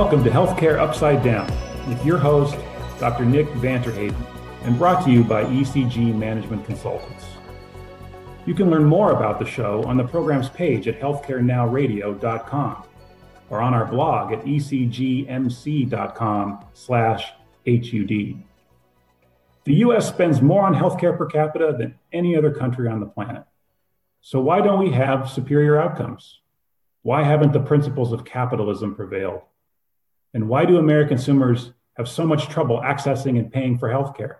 Welcome to Healthcare Upside Down with your host, Dr. Nick van Terheyden, and brought to you by ECG Management Consultants. You can learn more about the show on the program's page at healthcarenowradio.com or on our blog at ecgmc.com slash HUD. The US spends more on healthcare per capita than any other country on the planet. So why don't we have superior outcomes? Why haven't the principles of capitalism prevailed? And why do American consumers have so much trouble accessing and paying for healthcare?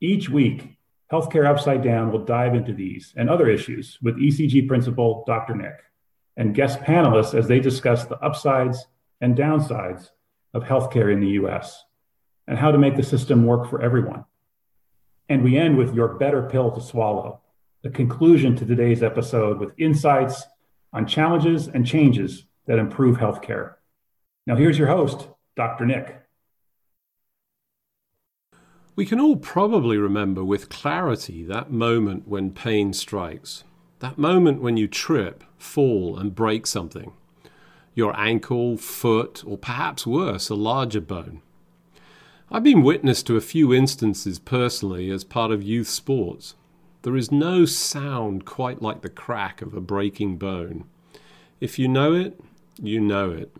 Each week, Healthcare Upside Down will dive into these and other issues with ECG principal Dr. Nick and guest panelists as they discuss the upsides and downsides of healthcare in the US and how to make the system work for everyone. And we end with your better pill to swallow, the conclusion to today's episode with insights on challenges and changes that improve healthcare. Now, here's your host, Dr. Nick. We can all probably remember with clarity that moment when pain strikes. That moment when you trip, fall, and break something your ankle, foot, or perhaps worse, a larger bone. I've been witness to a few instances personally as part of youth sports. There is no sound quite like the crack of a breaking bone. If you know it, you know it.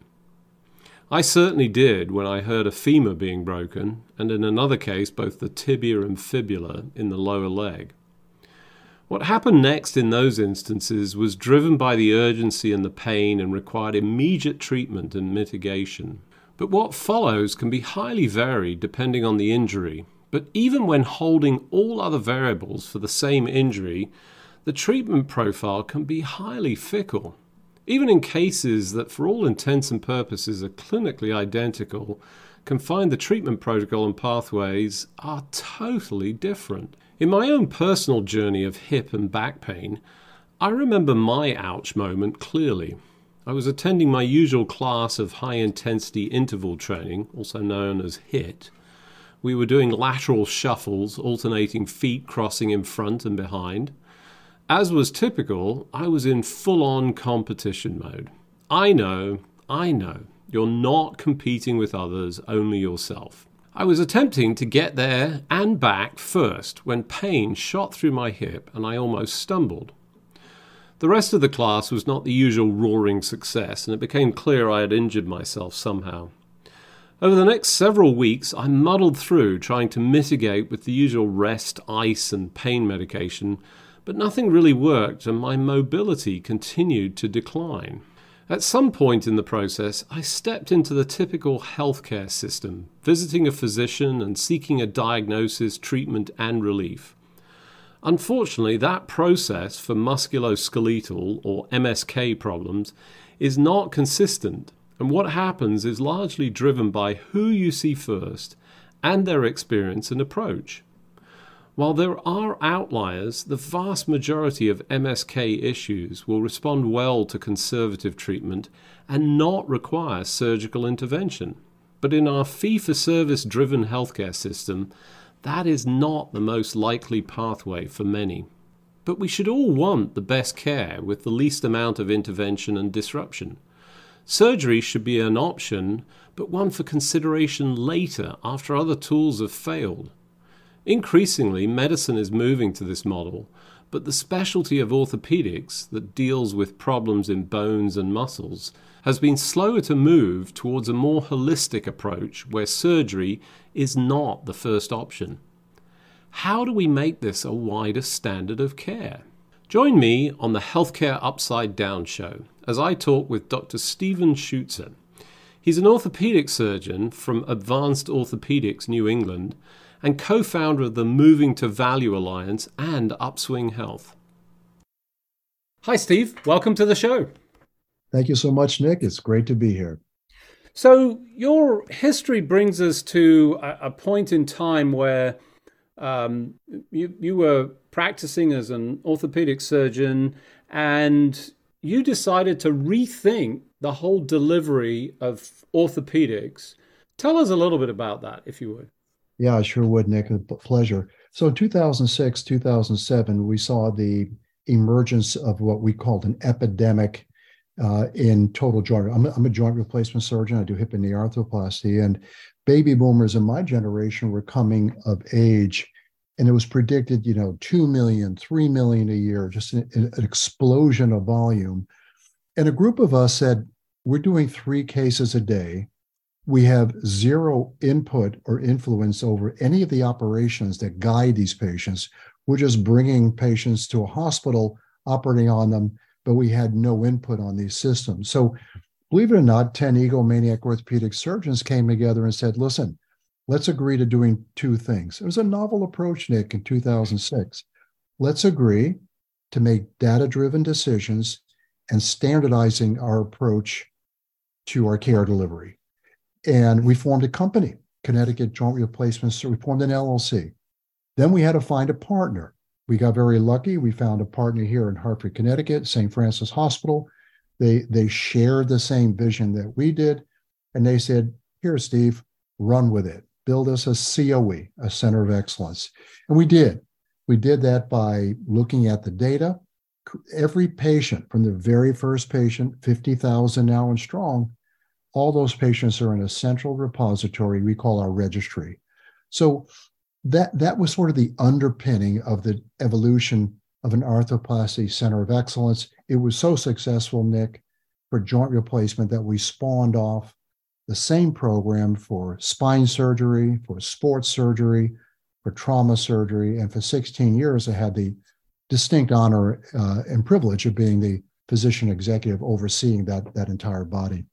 I certainly did when I heard a femur being broken, and in another case, both the tibia and fibula in the lower leg. What happened next in those instances was driven by the urgency and the pain and required immediate treatment and mitigation. But what follows can be highly varied depending on the injury. But even when holding all other variables for the same injury, the treatment profile can be highly fickle. Even in cases that, for all intents and purposes, are clinically identical, can find the treatment protocol and pathways are totally different. In my own personal journey of hip and back pain, I remember my ouch moment clearly. I was attending my usual class of high intensity interval training, also known as HIIT. We were doing lateral shuffles, alternating feet crossing in front and behind. As was typical, I was in full on competition mode. I know, I know, you're not competing with others, only yourself. I was attempting to get there and back first when pain shot through my hip and I almost stumbled. The rest of the class was not the usual roaring success, and it became clear I had injured myself somehow. Over the next several weeks, I muddled through trying to mitigate with the usual rest, ice, and pain medication but nothing really worked and my mobility continued to decline. At some point in the process, I stepped into the typical healthcare system, visiting a physician and seeking a diagnosis, treatment, and relief. Unfortunately, that process for musculoskeletal or MSK problems is not consistent, and what happens is largely driven by who you see first and their experience and approach. While there are outliers, the vast majority of MSK issues will respond well to conservative treatment and not require surgical intervention. But in our fee for service driven healthcare system, that is not the most likely pathway for many. But we should all want the best care with the least amount of intervention and disruption. Surgery should be an option, but one for consideration later after other tools have failed. Increasingly, medicine is moving to this model, but the specialty of orthopedics that deals with problems in bones and muscles has been slower to move towards a more holistic approach where surgery is not the first option. How do we make this a wider standard of care? Join me on the Healthcare Upside Down show as I talk with Dr. Stephen Schutzer. He's an orthopedic surgeon from Advanced Orthopedics New England and co founder of the Moving to Value Alliance and Upswing Health. Hi, Steve. Welcome to the show. Thank you so much, Nick. It's great to be here. So, your history brings us to a, a point in time where um, you, you were practicing as an orthopedic surgeon and you decided to rethink the whole delivery of orthopedics. Tell us a little bit about that, if you would. Yeah, I sure would, Nick. Pleasure. So, in 2006, 2007, we saw the emergence of what we called an epidemic uh, in total joint. I'm a, I'm a joint replacement surgeon. I do hip and knee arthroplasty, and baby boomers in my generation were coming of age, and it was predicted, you know, two million, three million a year, just an, an explosion of volume. And a group of us said, we're doing three cases a day. We have zero input or influence over any of the operations that guide these patients. We're just bringing patients to a hospital, operating on them, but we had no input on these systems. So, believe it or not, 10 egomaniac orthopedic surgeons came together and said, listen, let's agree to doing two things. It was a novel approach, Nick, in 2006. Let's agree to make data driven decisions and standardizing our approach to our care delivery. And we formed a company, Connecticut Joint Replacements. So we formed an LLC. Then we had to find a partner. We got very lucky. We found a partner here in Hartford, Connecticut, St. Francis Hospital. They they shared the same vision that we did, and they said, "Here, Steve, run with it. Build us a COE, a Center of Excellence." And we did. We did that by looking at the data. Every patient, from the very first patient, 50,000 now and strong, all those patients are in a central repository we call our registry. So that that was sort of the underpinning of the evolution of an arthroplasty center of excellence. It was so successful, Nick, for joint replacement that we spawned off the same program for spine surgery, for sports surgery, for trauma surgery, and for 16 years I had the distinct honor uh, and privilege of being the physician executive overseeing that that entire body.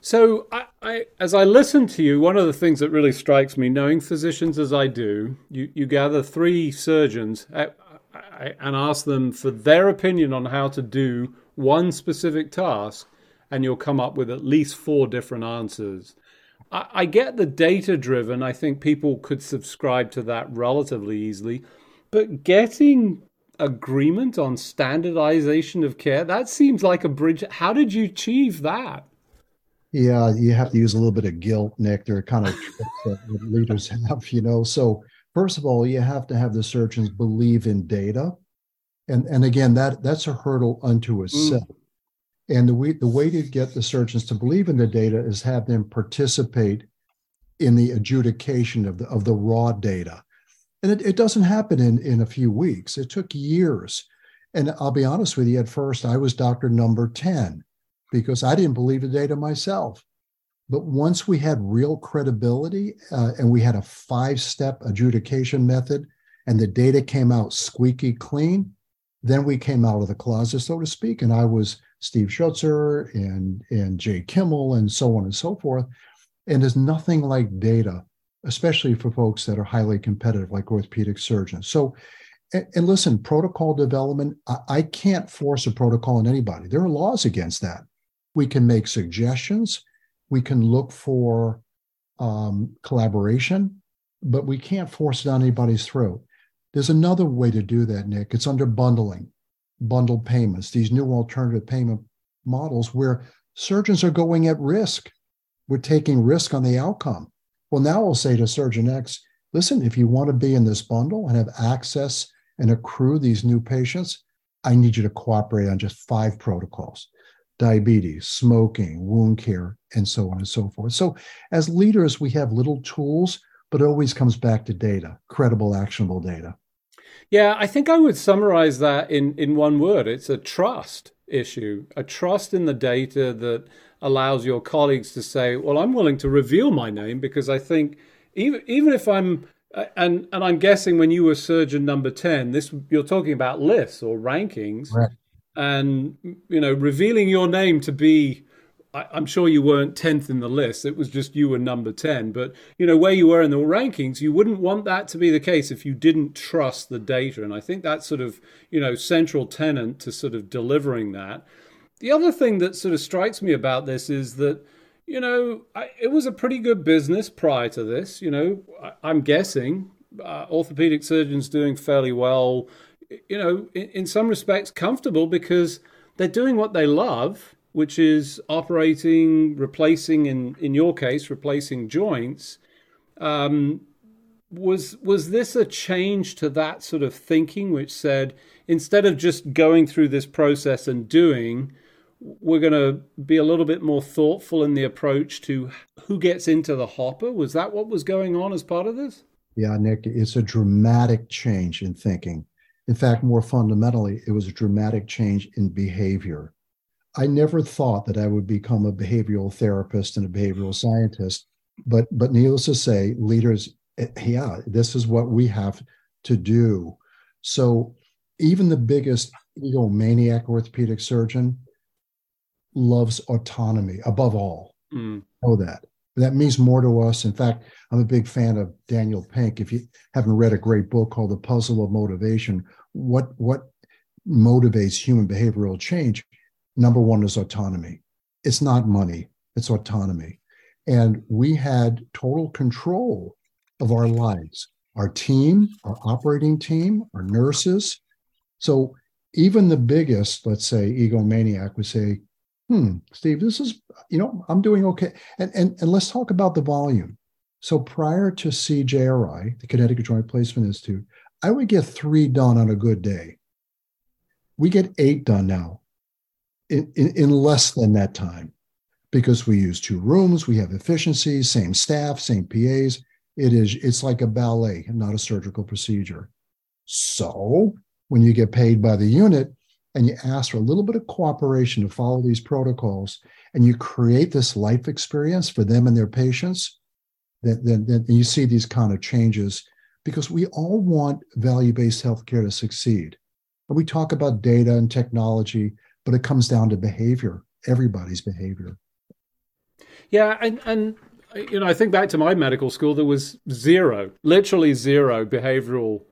So, I, I, as I listen to you, one of the things that really strikes me, knowing physicians as I do, you, you gather three surgeons uh, and ask them for their opinion on how to do one specific task, and you'll come up with at least four different answers. I, I get the data driven. I think people could subscribe to that relatively easily. But getting agreement on standardization of care, that seems like a bridge. How did you achieve that? Yeah, you have to use a little bit of guilt, Nick. There are kind of tricks that leaders have, you know. So first of all, you have to have the surgeons believe in data, and and again, that that's a hurdle unto itself. Mm. And the way the way to get the surgeons to believe in the data is have them participate in the adjudication of the of the raw data, and it, it doesn't happen in in a few weeks. It took years, and I'll be honest with you. At first, I was doctor number ten because I didn't believe the data myself. But once we had real credibility uh, and we had a five step adjudication method and the data came out squeaky clean, then we came out of the closet, so to speak. And I was Steve Schutzer and, and Jay Kimmel and so on and so forth. And there's nothing like data, especially for folks that are highly competitive, like orthopedic surgeons. So, and, and listen, protocol development, I, I can't force a protocol on anybody. There are laws against that. We can make suggestions. We can look for um, collaboration, but we can't force it down anybody's throat. There's another way to do that, Nick. It's under bundling, bundled payments, these new alternative payment models where surgeons are going at risk. We're taking risk on the outcome. Well, now we'll say to Surgeon X, listen, if you want to be in this bundle and have access and accrue these new patients, I need you to cooperate on just five protocols diabetes, smoking, wound care, and so on and so forth. So, as leaders, we have little tools, but it always comes back to data, credible, actionable data. Yeah, I think I would summarize that in, in one word it's a trust issue, a trust in the data that allows your colleagues to say, well, I'm willing to reveal my name because I think even, even if I'm and and I'm guessing when you were surgeon number 10 this you're talking about lists or rankings right and you know revealing your name to be I, am sure you weren't 10th in the list. It was just you were number 10 but you know where you were in the rankings you wouldn't want that to be the case if you didn't trust the data. And i think that's sort of you know central tenant to sort of delivering that. The other thing that sort of strikes me about this is that you know I, it was a pretty good business prior to this. You know I, am guessing uh, orthopedic surgeons doing fairly well you know, in, in some respects, comfortable because they're doing what they love, which is operating, replacing, in in your case, replacing joints. Um, was was this a change to that sort of thinking, which said instead of just going through this process and doing, we're going to be a little bit more thoughtful in the approach to who gets into the hopper. Was that what was going on as part of this? Yeah, Nick, it's a dramatic change in thinking. In fact, more fundamentally, it was a dramatic change in behavior. I never thought that I would become a behavioral therapist and a behavioral scientist, but but needless to say, leaders, eh, yeah, this is what we have to do. So even the biggest egomaniac orthopedic surgeon loves autonomy above all. Mm. Know that. That means more to us. In fact, I'm a big fan of Daniel Pink. If you haven't read a great book called The Puzzle of Motivation, what what motivates human behavioral change? Number one is autonomy. It's not money, it's autonomy. And we had total control of our lives, our team, our operating team, our nurses. So even the biggest, let's say, egomaniac would say, hmm, Steve, this is, you know, I'm doing okay. And, and, and let's talk about the volume. So prior to CJRI, the Connecticut Joint Placement Institute, I would get three done on a good day. We get eight done now in, in, in less than that time because we use two rooms, we have efficiency, same staff, same PAs. It is, it's like a ballet, not a surgical procedure. So when you get paid by the unit, and you ask for a little bit of cooperation to follow these protocols and you create this life experience for them and their patients, then, then, then you see these kind of changes because we all want value based healthcare to succeed. And we talk about data and technology, but it comes down to behavior, everybody's behavior. Yeah, and, and you know, I think back to my medical school, there was zero, literally zero behavioral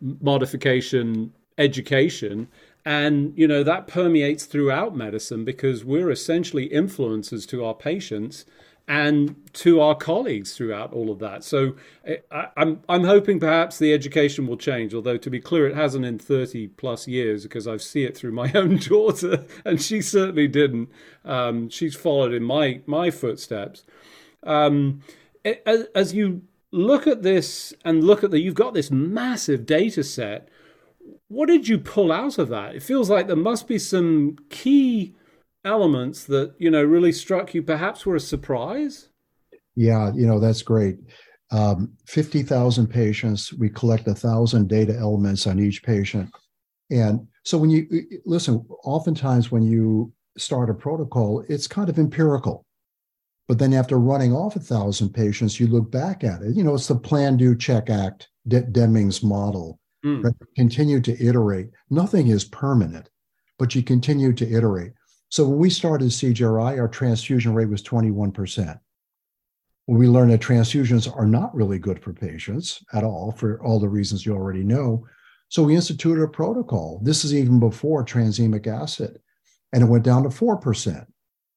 modification education and, you know, that permeates throughout medicine because we're essentially influencers to our patients and to our colleagues throughout all of that. So eh, I, am I'm hoping perhaps the education will change. Although to be clear, it hasn't in 30 plus years because I see it through my own daughter, and she certainly didn't. Um, she's followed in my my footsteps. Um, as, as you look at this and look at the, you've got this massive data set what did you pull out of that? It feels like there must be some key elements that, you know, really struck you, perhaps were a surprise. Yeah, you know, that's great. Um, 50,000 patients, we collect a thousand data elements on each patient. And so when you listen, oftentimes when you start a protocol, it's kind of empirical. But then after running off a thousand patients, you look back at it. You know, it's the plan, do, check, act, De- Deming's model. Mm. Right? Continue to iterate. Nothing is permanent, but you continue to iterate. So when we started CJRI, our transfusion rate was 21%. We learned that transfusions are not really good for patients at all, for all the reasons you already know. So we instituted a protocol. This is even before tranexamic acid, and it went down to 4%,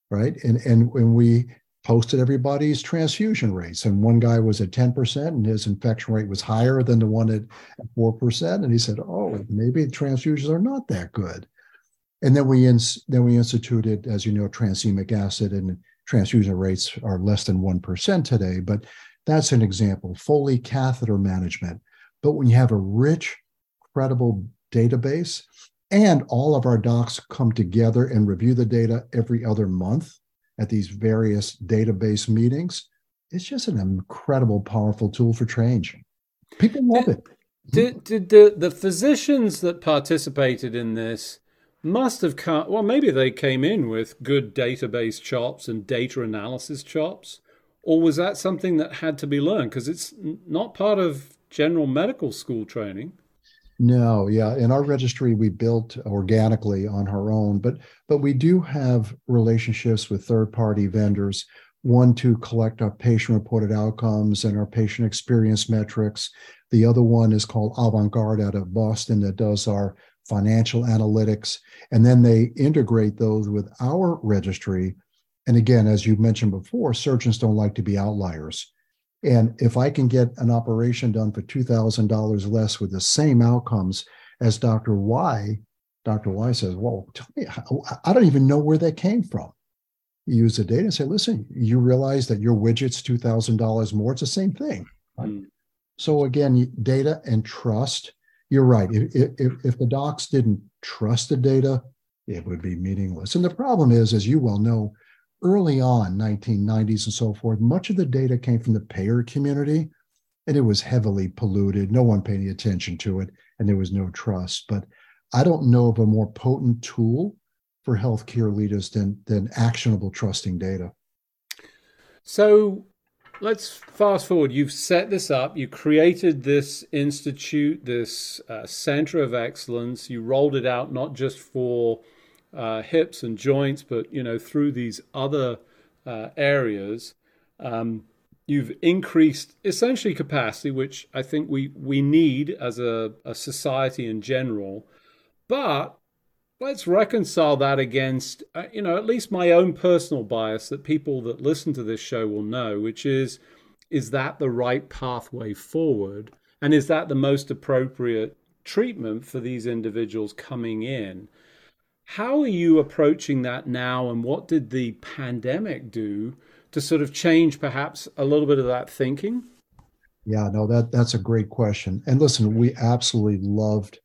right? And, and when we posted everybody's transfusion rates. And one guy was at 10% and his infection rate was higher than the one at 4%. And he said, oh, maybe transfusions are not that good. And then we ins- then we instituted, as you know, tranexamic acid and transfusion rates are less than 1% today. But that's an example. Foley catheter management. But when you have a rich, credible database, and all of our docs come together and review the data every other month, at these various database meetings. It's just an incredible, powerful tool for change. People love did, it. Did, did the, the physicians that participated in this must have come, well, maybe they came in with good database chops and data analysis chops, or was that something that had to be learned? Because it's not part of general medical school training. No, yeah. In our registry, we built organically on our own, but but we do have relationships with third-party vendors. One to collect our patient-reported outcomes and our patient experience metrics. The other one is called Avant-garde out of Boston that does our financial analytics, and then they integrate those with our registry. And again, as you mentioned before, surgeons don't like to be outliers. And if I can get an operation done for $2,000 less with the same outcomes as Dr. Y, Dr. Y says, Well, tell me, I don't even know where that came from. You use the data and say, Listen, you realize that your widget's $2,000 more. It's the same thing. Right? Mm. So again, data and trust. You're right. If, if, if the docs didn't trust the data, it would be meaningless. And the problem is, as you well know, early on, 1990s and so forth, much of the data came from the payer community and it was heavily polluted. No one paid any attention to it and there was no trust. But I don't know of a more potent tool for healthcare leaders than, than actionable trusting data. So let's fast forward. You've set this up, you created this institute, this uh, center of excellence, you rolled it out not just for uh, hips and joints, but you know through these other uh, areas, um, you've increased essentially capacity, which I think we we need as a, a society in general. But let's reconcile that against uh, you know at least my own personal bias that people that listen to this show will know, which is is that the right pathway forward, and is that the most appropriate treatment for these individuals coming in? How are you approaching that now, and what did the pandemic do to sort of change perhaps a little bit of that thinking? Yeah, no, that that's a great question. And listen, we absolutely loved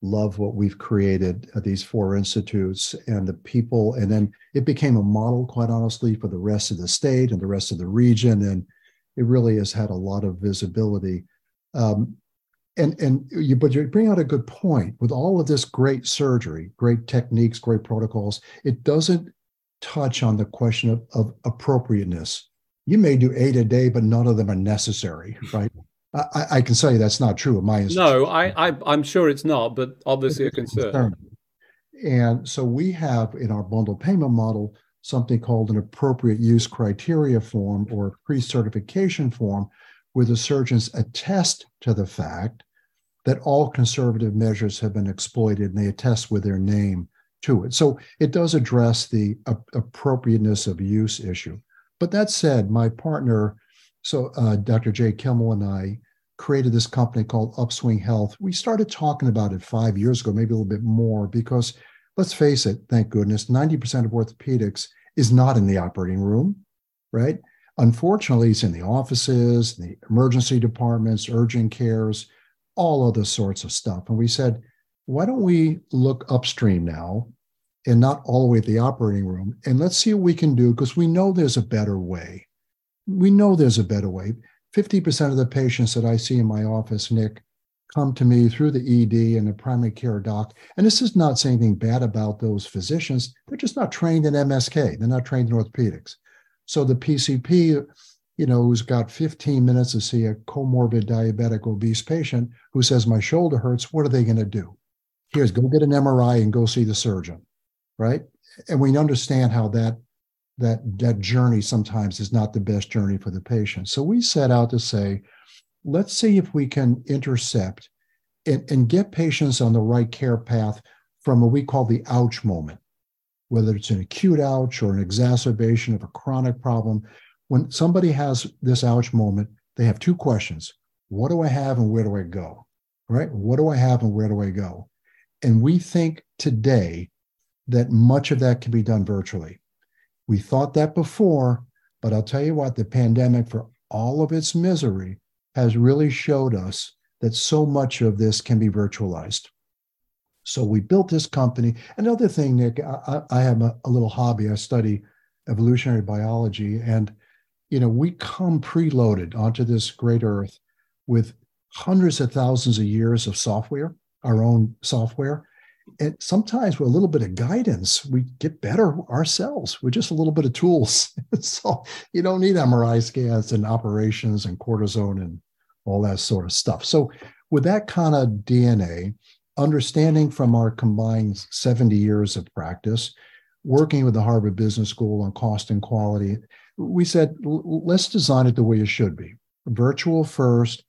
love what we've created at these four institutes and the people, and then it became a model, quite honestly, for the rest of the state and the rest of the region, and it really has had a lot of visibility. Um, and and you but you bring out a good point with all of this great surgery great techniques great protocols it doesn't touch on the question of, of appropriateness you may do eight a day but none of them are necessary right I, I can say that's not true of my institution. no I, I i'm sure it's not but obviously it's a concern. concern and so we have in our bundle payment model something called an appropriate use criteria form or pre-certification form where the surgeons attest to the fact that all conservative measures have been exploited and they attest with their name to it. So it does address the appropriateness of use issue. But that said, my partner, so uh, Dr. Jay Kimmel and I created this company called Upswing Health. We started talking about it five years ago, maybe a little bit more, because let's face it, thank goodness, 90% of orthopedics is not in the operating room, right? Unfortunately, it's in the offices, the emergency departments, urgent cares, all other sorts of stuff. And we said, why don't we look upstream now and not all the way at the operating room? And let's see what we can do because we know there's a better way. We know there's a better way. 50% of the patients that I see in my office, Nick, come to me through the ED and the primary care doc. And this is not saying anything bad about those physicians. They're just not trained in MSK. They're not trained in orthopedics. So the PCP, you know, who's got 15 minutes to see a comorbid diabetic obese patient who says, My shoulder hurts, what are they going to do? Here's go get an MRI and go see the surgeon, right? And we understand how that that that journey sometimes is not the best journey for the patient. So we set out to say, let's see if we can intercept and, and get patients on the right care path from what we call the ouch moment whether it's an acute ouch or an exacerbation of a chronic problem. When somebody has this ouch moment, they have two questions What do I have and where do I go? Right? What do I have and where do I go? And we think today that much of that can be done virtually. We thought that before, but I'll tell you what, the pandemic, for all of its misery, has really showed us that so much of this can be virtualized. So we built this company. Another thing, Nick, I, I have a, a, little hobby. I study evolutionary biology, and you know we come preloaded onto this great Earth with hundreds of thousands of years of software, our own software. And sometimes with a little bit of guidance, we get better ourselves with just a little bit of tools. so you don't need MRI scans and operations and cortisone and all that sort of stuff. So with that kind of DNA, understanding from our combined 70 years of practice, working with the Harvard Business School on cost and quality, we said, let's design it the way it should be. Virtual first,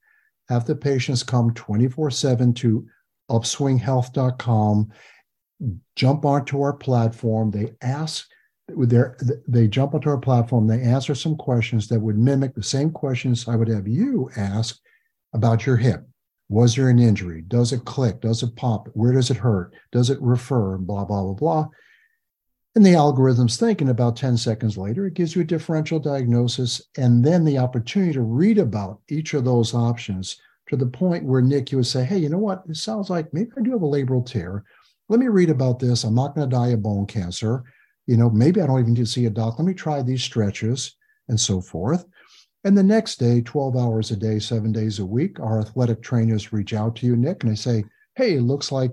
have the patients come 24 7 to upswinghealth.com, jump onto our platform. They ask, they jump onto our platform, they answer some questions that would mimic the same questions I would have you ask about your hip was there an injury? Does it click? Does it pop? Where does it hurt? Does it refer? Blah, blah, blah, blah. And the algorithm's thinking about 10 seconds later, it gives you a differential diagnosis and then the opportunity to read about each of those options to the point where Nick, you would say, hey, you know what? It sounds like maybe I do have a labral tear. let me read about this. I'm not going to die of bone cancer. You know, maybe I don't even need to see a doc. Let me try these stretches and so forth. And the next day, 12 hours a day, seven days a week, our athletic trainers reach out to you, Nick, and they say, Hey, it looks like,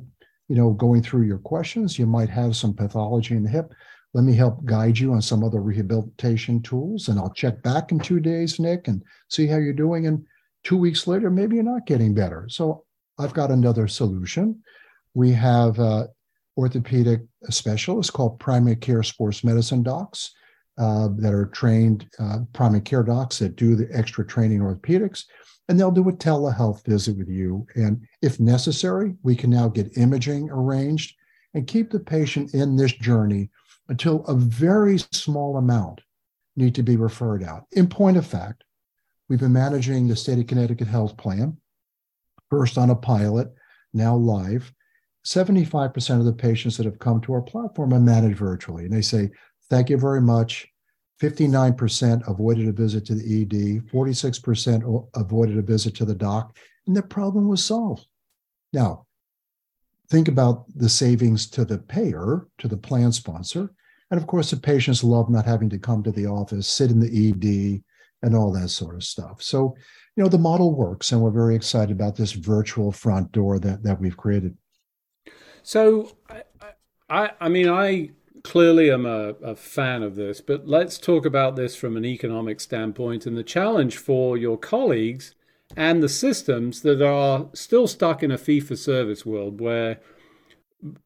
you know, going through your questions, you might have some pathology in the hip. Let me help guide you on some other rehabilitation tools. And I'll check back in two days, Nick, and see how you're doing. And two weeks later, maybe you're not getting better. So I've got another solution. We have uh, orthopedic specialists called primary care sports medicine docs uh, that are trained uh, primary care docs that do the extra training orthopedics, and they'll do a telehealth visit with you. And if necessary, we can now get imaging arranged and keep the patient in this journey until a very small amount need to be referred out. In point of fact, we've been managing the state of Connecticut health plan, first on a pilot, now live. 75% of the patients that have come to our platform are managed virtually. And they say, Thank you very much. 59% avoided a visit to the ED, 46% avoided a visit to the doc, and the problem was solved. Now, think about the savings to the payer, to the plan sponsor. And of course, the patients love not having to come to the office, sit in the ED, and all that sort of stuff. So, you know, the model works, and we're very excited about this virtual front door that, that we've created. So, I, I mean, I clearly am a, a, fan of this, but let's talk about this from an economic standpoint and the challenge for your colleagues and the systems that are still stuck in a fee for service world where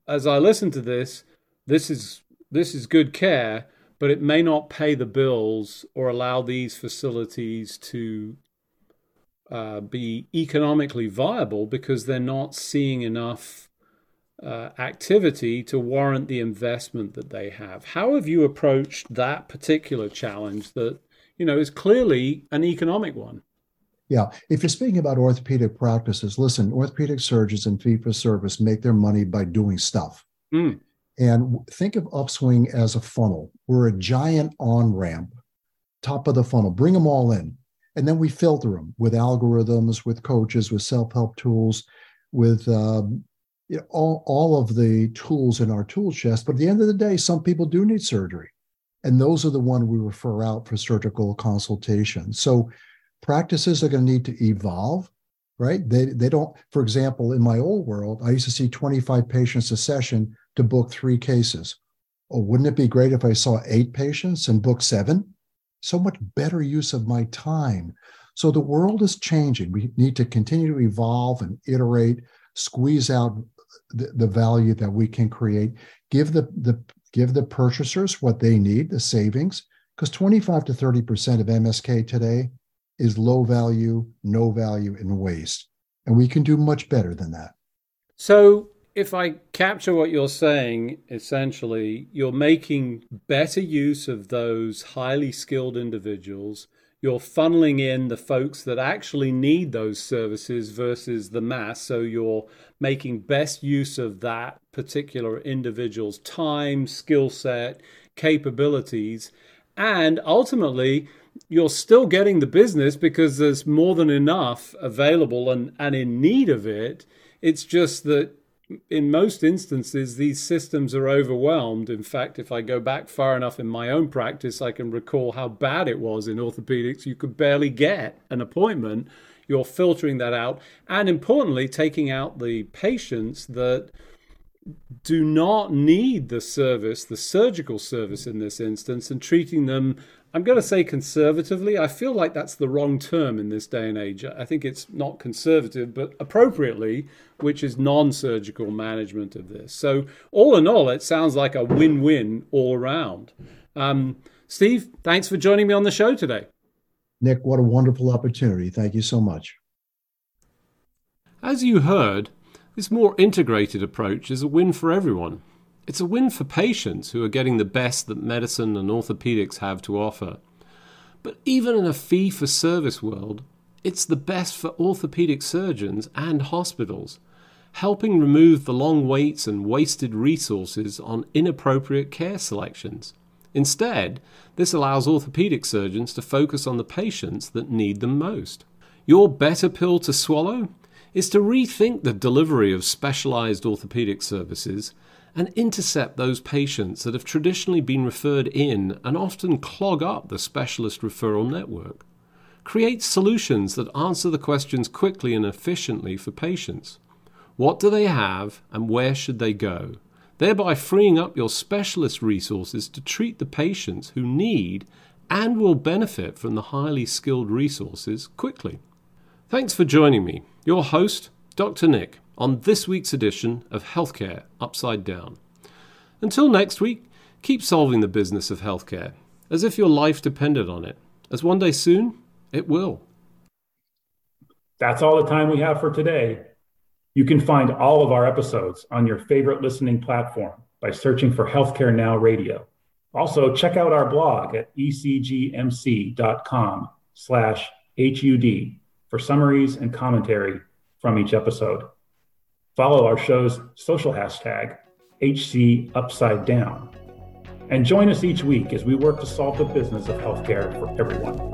as I listen to this, this is this is good care, but it may not pay the bills or allow these facilities to uh, be economically viable because they're not seeing enough uh, activity to warrant the investment that they have. How have you approached that particular challenge that you know is clearly an economic one? Yeah, if you're speaking about orthopedic practices, listen, orthopedic surgeons and fee for service make their money by doing stuff. Mm. And think of Upswing as a funnel. We're a giant on ramp, top of the funnel. Bring them all in. And then we filter them with algorithms, with coaches, with self help tools, with um, you know, all, all of the tools in our tool chest. But at the end of the day, some people do need surgery. And those are the one we refer out for surgical consultation. So practices are going to need to evolve, right? They, they don't, for example, in my old world, I used to see 25 patients a session to book three cases. Oh, wouldn't it be great if I saw eight patients and book seven? So much better use of my time. So the world is changing. We need to continue to evolve and iterate, squeeze out the, the value that we can create. Give the, the give the purchasers what they need the savings because 25 to 30% of msk today is low value no value and waste. And we can do much better than that. So if i capture what you're saying essentially you're making better use of those highly skilled individuals you're funneling in the folks that actually need those services versus the mass. So you're making best use of that particular individual's time, skill set, capabilities, and ultimately you're still getting the business because there's more than enough available and, and in need of it. It's just that in most instances, these systems are overwhelmed. In fact, if I go back far enough in my own practice, I can recall how bad it was in orthopedics. You could barely get an appointment. You're filtering that out. And importantly, taking out the patients that do not need the service, the surgical service in this instance, and treating them I'm going to say conservatively. I feel like that's the wrong term in this day and age. I think it's not conservative, but appropriately, which is non surgical management of this. So, all in all, it sounds like a win win all around. Um, Steve, thanks for joining me on the show today. Nick, what a wonderful opportunity. Thank you so much. As you heard, this more integrated approach is a win for everyone. It's a win for patients who are getting the best that medicine and orthopedics have to offer. But even in a fee for service world, it's the best for orthopedic surgeons and hospitals, helping remove the long waits and wasted resources on inappropriate care selections. Instead, this allows orthopedic surgeons to focus on the patients that need them most. Your better pill to swallow? is to rethink the delivery of specialized orthopedic services and intercept those patients that have traditionally been referred in and often clog up the specialist referral network. Create solutions that answer the questions quickly and efficiently for patients. What do they have and where should they go? Thereby freeing up your specialist resources to treat the patients who need and will benefit from the highly skilled resources quickly. Thanks for joining me, your host, Dr. Nick, on this week's edition of Healthcare Upside Down. Until next week, keep solving the business of healthcare as if your life depended on it, as one day soon it will. That's all the time we have for today. You can find all of our episodes on your favorite listening platform by searching for Healthcare Now Radio. Also, check out our blog at ecgmc.com slash HUD for summaries and commentary from each episode. Follow our show's social hashtag, HC Upside Down. And join us each week as we work to solve the business of healthcare for everyone.